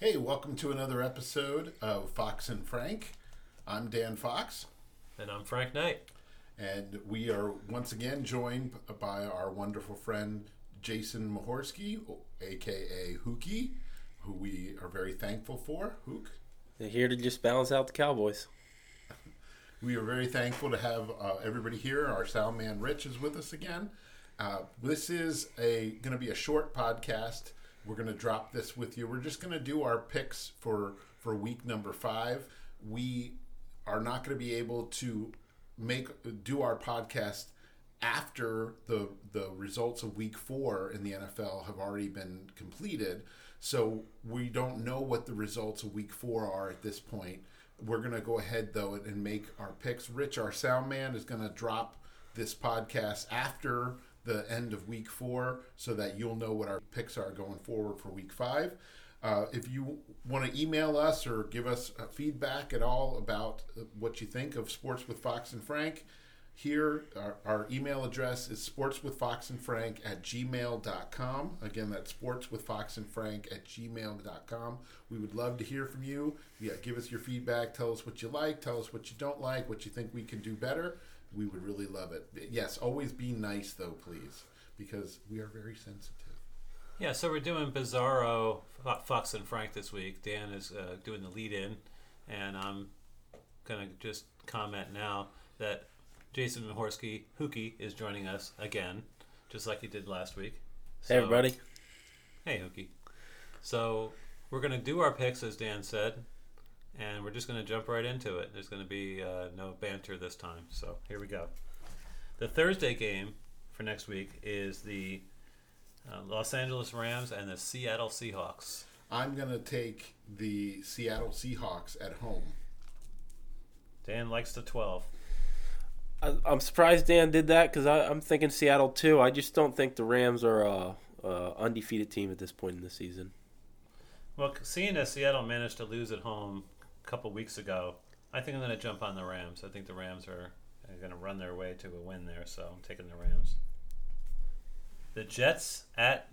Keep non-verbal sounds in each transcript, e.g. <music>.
Hey, welcome to another episode of Fox and Frank. I'm Dan Fox, And I'm Frank Knight. and we are once again joined by our wonderful friend Jason Mahorsky, aka Hookie, who we are very thankful for. Hook. They're here to just balance out the Cowboys. <laughs> We are very thankful to have uh, everybody here. Our sound man Rich is with us again. Uh, this is a going to be a short podcast. We're going to drop this with you. We're just going to do our picks for for week number five. We are not going to be able to make do our podcast after the the results of week four in the NFL have already been completed. So we don't know what the results of week four are at this point. We're gonna go ahead though and make our picks. Rich, our sound man, is gonna drop this podcast after the end of week four so that you'll know what our picks are going forward for week five. Uh, if you want to email us or give us uh, feedback at all about uh, what you think of Sports with Fox and Frank, here our, our email address is sportswithfoxandfrank at gmail.com. Again, that's sportswithfoxandfrank at gmail.com. We would love to hear from you. Yeah, give us your feedback. Tell us what you like. Tell us what you don't like, what you think we can do better. We would really love it. Yes, always be nice, though, please, because we are very sensitive. Yeah, so we're doing Bizarro Fox and Frank this week. Dan is uh, doing the lead in, and I'm going to just comment now that Jason Mahorsky, Hookie, is joining us again, just like he did last week. Hey, everybody. Hey, Hookie. So we're going to do our picks, as Dan said, and we're just going to jump right into it. There's going to be uh, no banter this time. So here we go. The Thursday game for next week is the uh, Los Angeles Rams and the Seattle Seahawks. I'm going to take the Seattle Seahawks at home. Dan likes the 12. I, I'm surprised Dan did that because I'm thinking Seattle too. I just don't think the Rams are a, a undefeated team at this point in the season. Well, seeing as Seattle managed to lose at home a couple weeks ago, I think I'm going to jump on the Rams. I think the Rams are, going to run their way to a win there, so I'm taking the Rams. The Jets at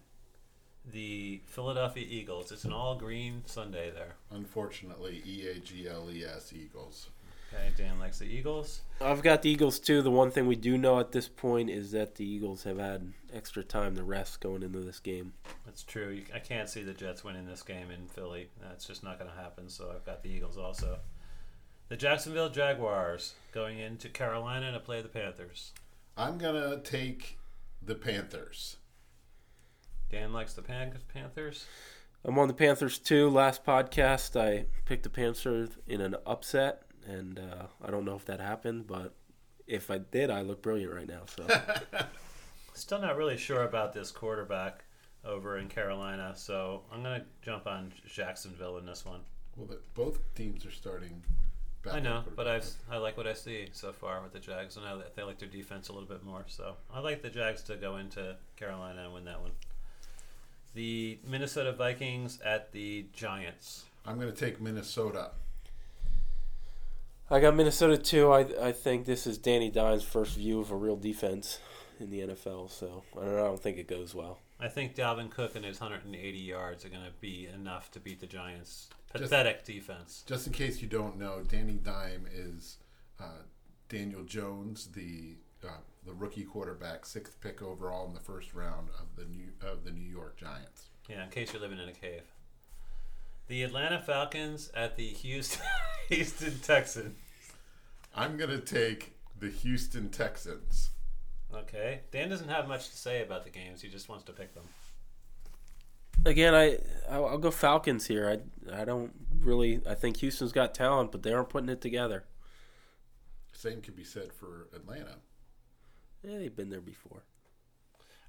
the Philadelphia Eagles. It's an all green Sunday there. Unfortunately, E A G L E S Eagles. Okay, Dan likes the Eagles. I've got the Eagles too. The one thing we do know at this point is that the Eagles have had extra time to rest going into this game. That's true. You, I can't see the Jets winning this game in Philly. That's just not going to happen. So I've got the Eagles also. The Jacksonville Jaguars going into Carolina to play the Panthers. I'm going to take the Panthers. Dan likes the Pan- Panthers. I'm on the Panthers too. Last podcast, I picked the Panthers in an upset, and uh, I don't know if that happened, but if I did, I look brilliant right now. So <laughs> Still not really sure about this quarterback over in Carolina, so I'm going to jump on Jacksonville in this one. Well, the, both teams are starting. Back. I know, but I I like what I see so far with the Jags, and I, I like their defense a little bit more. So I like the Jags to go into Carolina and win that one. The Minnesota Vikings at the Giants. I'm going to take Minnesota. I got Minnesota too. I I think this is Danny Dimes' first view of a real defense in the NFL. So I don't, I don't think it goes well. I think Dalvin Cook and his 180 yards are going to be enough to beat the Giants' pathetic defense. Just in case you don't know, Danny Dime is uh, Daniel Jones, the uh, the rookie quarterback, sixth pick overall in the first round of the New of the New York Giants. Yeah, in case you're living in a cave. The Atlanta Falcons at the Houston Houston Texans. I'm going to take the Houston Texans. Okay, Dan doesn't have much to say about the games. He just wants to pick them. Again, I I'll, I'll go Falcons here. I I don't really. I think Houston's got talent, but they aren't putting it together. Same could be said for Atlanta. Yeah, they've been there before.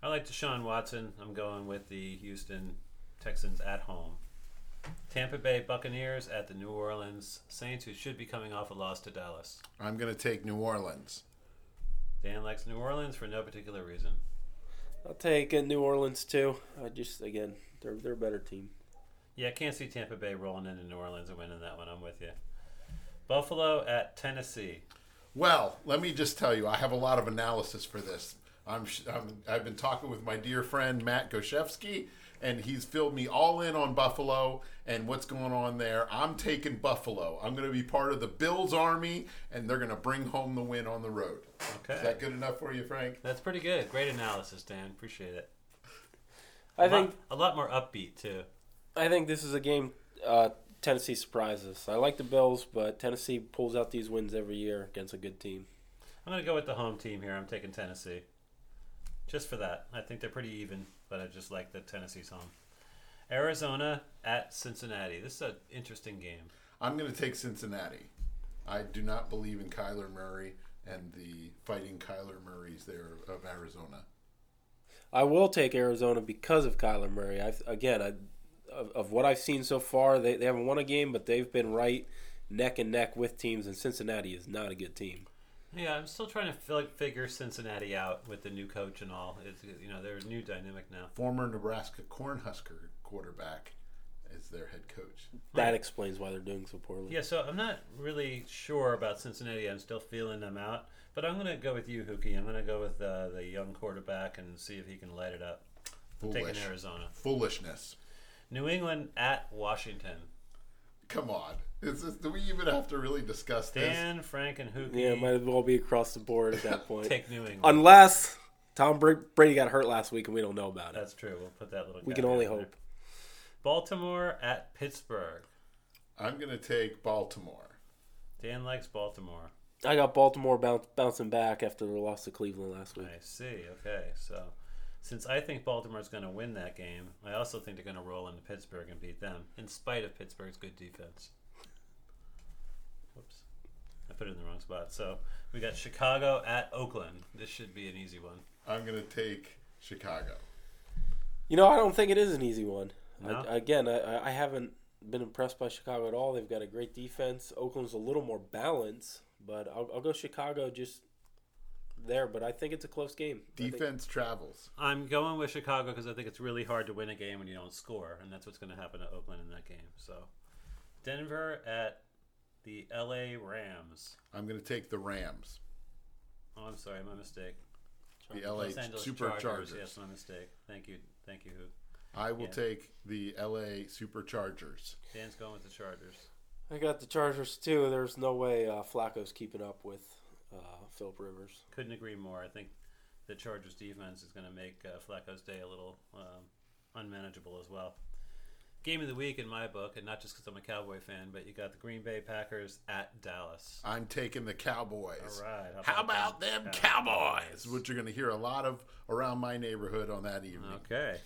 I like Deshaun Watson. I'm going with the Houston Texans at home. Tampa Bay Buccaneers at the New Orleans Saints, who should be coming off a loss to Dallas. I'm going to take New Orleans. Dan likes New Orleans for no particular reason. I'll take uh, New Orleans too. I just again, they're they're a better team. Yeah, I can't see Tampa Bay rolling into New Orleans and winning that one. I'm with you. Buffalo at Tennessee. Well, let me just tell you, I have a lot of analysis for this. I'm, sh- I'm I've been talking with my dear friend Matt Goshevsky, and he's filled me all in on Buffalo and what's going on there. I'm taking Buffalo. I'm going to be part of the Bills army, and they're going to bring home the win on the road. Okay. Is that good enough for you, Frank? That's pretty good. Great analysis, Dan. Appreciate it. I A lot- think a lot more upbeat too. I think this is a game uh, Tennessee surprises. I like the Bills, but Tennessee pulls out these wins every year against a good team. I'm going to go with the home team here. I'm taking Tennessee. Just for that. I think they're pretty even, but I just like that Tennessee's home. Arizona at Cincinnati. This is an interesting game. I'm going to take Cincinnati. I do not believe in Kyler Murray and the fighting Kyler Murrays there of Arizona. I will take Arizona because of Kyler Murray. I again, I, of, of what I've seen so far, they, they haven't won a game, but they've been right neck and neck with teams, and Cincinnati is not a good team. Yeah, I'm still trying to fi- figure Cincinnati out with the new coach and all. It's you know there's a new dynamic now. Former Nebraska Cornhusker quarterback is their head coach. That explains why they're doing so poorly. Yeah, so I'm not really sure about Cincinnati. I'm still feeling them out, but I'm going to go with you, Hookie. I'm going to go with uh, the young quarterback and see if he can light it up. I'm taking Arizona. Foolishness. New England at Washington. Come on. Is this, do we even have to really discuss this? Dan, Frank, and Hookie Yeah, it might as well be across the board at that point. <laughs> take New England. Unless Tom Brady got hurt last week and we don't know about it. That's true. We'll put that little. We can only in there. hope. Baltimore at Pittsburgh. I'm going to take Baltimore. Dan likes Baltimore. I got Baltimore bounce, bouncing back after the loss to Cleveland last week. I see. Okay, so since I think Baltimore's going to win that game, I also think they're going to roll into Pittsburgh and beat them, in spite of Pittsburgh's good defense. Whoops, I put it in the wrong spot. So we got Chicago at Oakland. This should be an easy one. I'm going to take Chicago. You know, I don't think it is an easy one. No? I, again, I, I haven't been impressed by Chicago at all. They've got a great defense. Oakland's a little more balanced, but I'll, I'll go Chicago just there. But I think it's a close game. I think- Defense travels. I'm going with Chicago because I think it's really hard to win a game when you don't score, and that's what's going to happen to Oakland in that game. So Denver at the L.A. Rams. I'm going to take the Rams. Oh, I'm sorry, my mistake. The LA Los Angeles Superchargers. Yes, my mistake. Thank you, thank you. Who? I will Yeah. take the LA Superchargers. Dan's going with the Chargers. I got the Chargers too. There's no way uh, Flacco's keeping up with uh, Philip Rivers. Couldn't agree more. I think the Chargers defense is going to make uh, Flacco's day a little um, unmanageable as well. Game of the week in my book, and not just because I'm a Cowboy fan, but you got the Green Bay Packers at Dallas. I'm taking the Cowboys. All right. How about them Cowboys? Cowboys? Which you're going to hear a lot of around my neighborhood on that evening. Okay.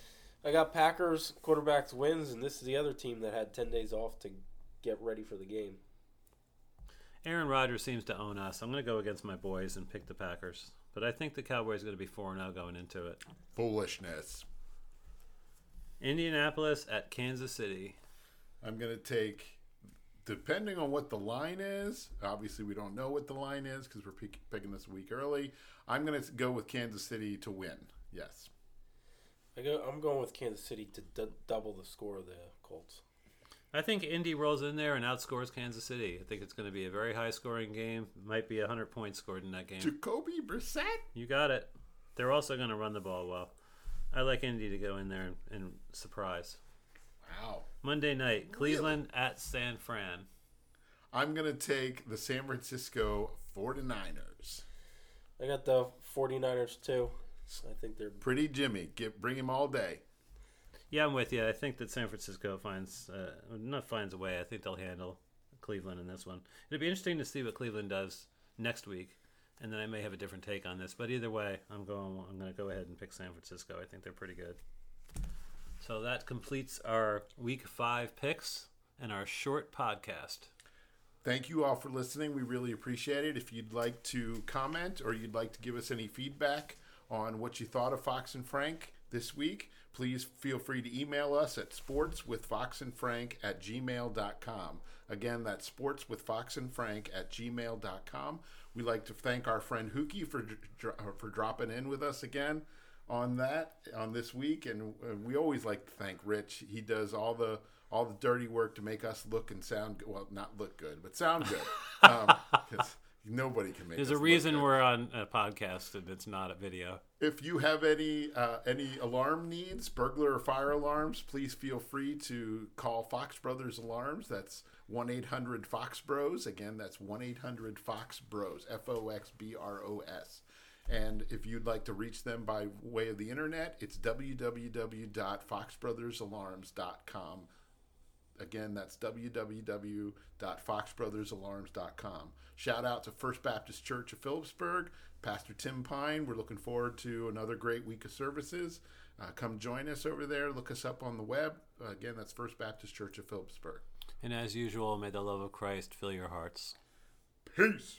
I got Packers quarterbacks wins, and this is the other team that had ten days off to get ready for the game. Aaron Rodgers seems to own us. I'm going to go against my boys and pick the Packers. But I think the Cowboys are going to be 4 0 going into it. Foolishness. Indianapolis at Kansas City. I'm going to take, depending on what the line is, obviously we don't know what the line is because we're pick, picking this week early. I'm going to go with Kansas City to win. Yes. I go. I'm going with Kansas City to d- double the score of the Colts. I think Indy rolls in there and outscores Kansas City. I think it's going to be a very high scoring game. Might be 100 points scored in that game. Jacoby Brissett? You got it. They're also going to run the ball well. I like Indy to go in there and, and surprise. Wow. Monday night, Cleveland at San Fran. I'm going to take the San Francisco 49ers. I got the 49ers too. I think they're Pretty Jimmy. Get, bring him all day. Yeah, I'm with you. I think that San Francisco finds uh, not finds a way. I think they'll handle Cleveland in this one. It'll be interesting to see what Cleveland does next week, and then I may have a different take on this. But either way, I'm going. I'm going to go ahead and pick San Francisco. I think they're pretty good. So that completes our Week Five picks and our short podcast. Thank you all for listening. We really appreciate it. If you'd like to comment or you'd like to give us any feedback on what you thought of Fox and Frank this week, please feel free to email us at sportswithfoxandfrank at gmail.com. Again, that's sportswithfoxandfrank at gmail.com. We'd like to thank our friend Hookie for, for dropping in with us again on that on this week and uh, we always like to thank Rich. He does all the all the dirty work to make us look and sound. Well, not look good, but sound good. <laughs> Um, Nobody can make. There's a reason we're on a podcast and it's not a video. If you have any uh, any alarm needs, burglar or fire alarms, please feel free to call Fox Brothers Alarms. That's one eight hundred Fox Bros. Again, that's one eight hundred Fox Bros. F O X B R O S. And if you'd like to reach them by way of the internet, it's www.foxbrothersalarms.com. Again, that's www.foxbrothersalarms.com. Shout out to First Baptist Church of Phillipsburg, Pastor Tim Pine. We're looking forward to another great week of services. Uh, come join us over there. Look us up on the web. Uh, again, that's First Baptist Church of Phillipsburg. And as usual, may the love of Christ fill your hearts. Peace.